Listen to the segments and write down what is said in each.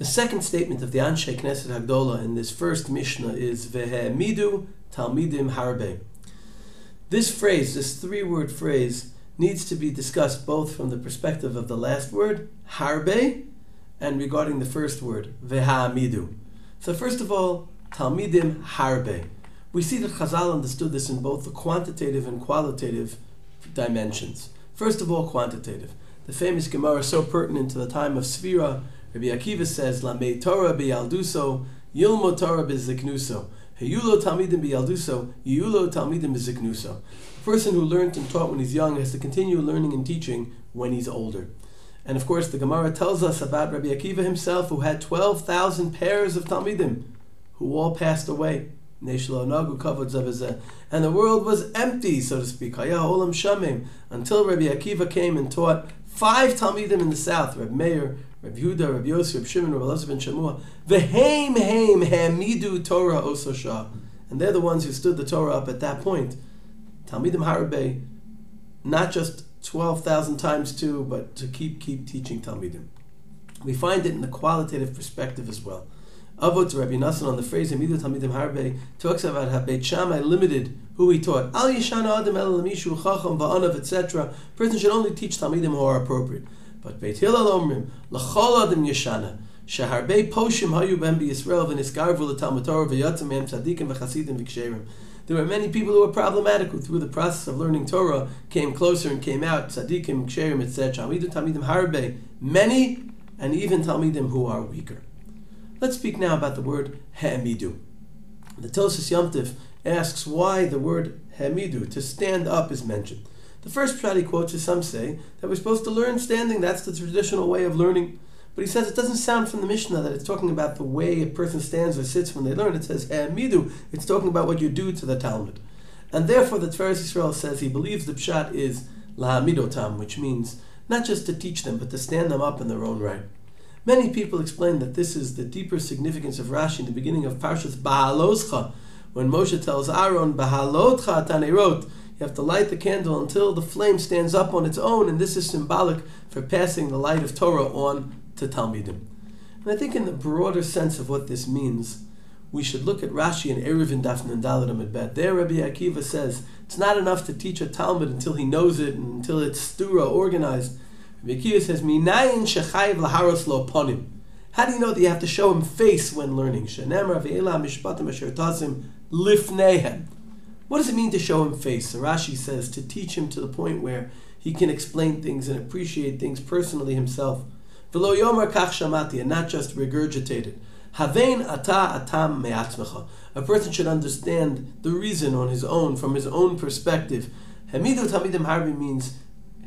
The second statement of the Anshe Knesset Hagdola in this first Mishnah is Vehe'emidu Talmidim Harbe. This phrase, this three-word phrase, needs to be discussed both from the perspective of the last word, Harbe, and regarding the first word, Vehe'emidu. So first of all, Talmidim Harbe. We see that Chazal understood this in both the quantitative and qualitative dimensions. First of all, quantitative. The famous Gemara so pertinent to the time of Sfira Rabbi Akiva says, Lamei Torah biyalduso, Yilmo Torah biziknuso. Heyulo talmidim biyalduso, Yulo talmidim biziknuso. A person who learned and taught when he's young has to continue learning and teaching when he's older. And of course, the Gemara tells us about Rabbi Akiva himself, who had 12,000 pairs of talmidim, who all passed away. And the world was empty, so to speak, until Rabbi Akiva came and taught five Talmidim in the south, Rabbi Meir, Rav Yehuda, Rav Yosef, Rav Shimon, Rav Elazar ben Shamua, Vehem Heim Hamidu Torah Ososha. And they're the ones who stood the Torah up at that point. Talmidim Harabe, not just 12,000 times two, but to keep keep teaching Talmidim. We find it in the qualitative perspective as well. Avot Rabbi Nassan on the phrase Hamidu Talmidim Harbe talks about how Beit Shammai limited who he taught. Al Yishana Adam El Lamishu Chacham Va'anav etc. Person should only teach Talmidim who are appropriate. But Beit Hillel Omrim, L'chol Adam Yeshana, Sheharbei Poshim Hayu Ben Yisrael V'nisgarvu L'Talmud Torah V'yatzim Mem Tzadikim V'chasidim V'ksherim. There were many people who were problematic who, through the process of learning Torah, came closer and came out, tzaddikim, ksherim, etc. Amidu talmidim harbe, many, and even talmidim who are weaker. Let's speak now about the word ha'emidu. The Tosfos Yomtiv asks why the word ha'emidu, to stand up, is mentioned. The first pshat he quotes is some say that we're supposed to learn standing. That's the traditional way of learning. But he says it doesn't sound from the Mishnah that it's talking about the way a person stands or sits when they learn. It says midu. It's talking about what you do to the Talmud. And therefore, the Tiferes Yisrael says he believes the pshat is lahamidotam, which means not just to teach them, but to stand them up in their own right. Many people explain that this is the deeper significance of Rashi in the beginning of Parshas Bahaloscha, when Moshe tells Aaron, Bahalotcha tanerot, you have to light the candle until the flame stands up on its own, and this is symbolic for passing the light of Torah on to Talmidim. And I think, in the broader sense of what this means, we should look at Rashi and Eruvin Daf Nun Dalet Bet. There, Rabbi Akiva says it's not enough to teach a Talmud until he knows it and until it's stura organized. Rabbi Akiva says, "Minayin shechayiv laharos lo ponim." How do you know that you have to show him face when learning? Shenem Rav mishpatim asher tazim lifnehem. What does it mean to show him face? Rashi says to teach him to the point where he can explain things and appreciate things personally himself. V'lo yomar kach shamati, and not just regurgitate it. Havein ata atam me'atzmecha. A person should understand the reason on his own, from his own perspective. Hamidu Talmidim Harbi means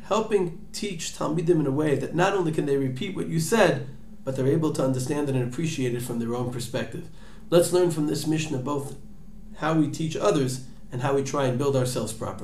helping teach Talmidim in a way that not only can they repeat what you said, but they're able to understand it and appreciate it from their own perspective. Let's learn from this Mishnah both how we teach others and how we try and build ourselves properly.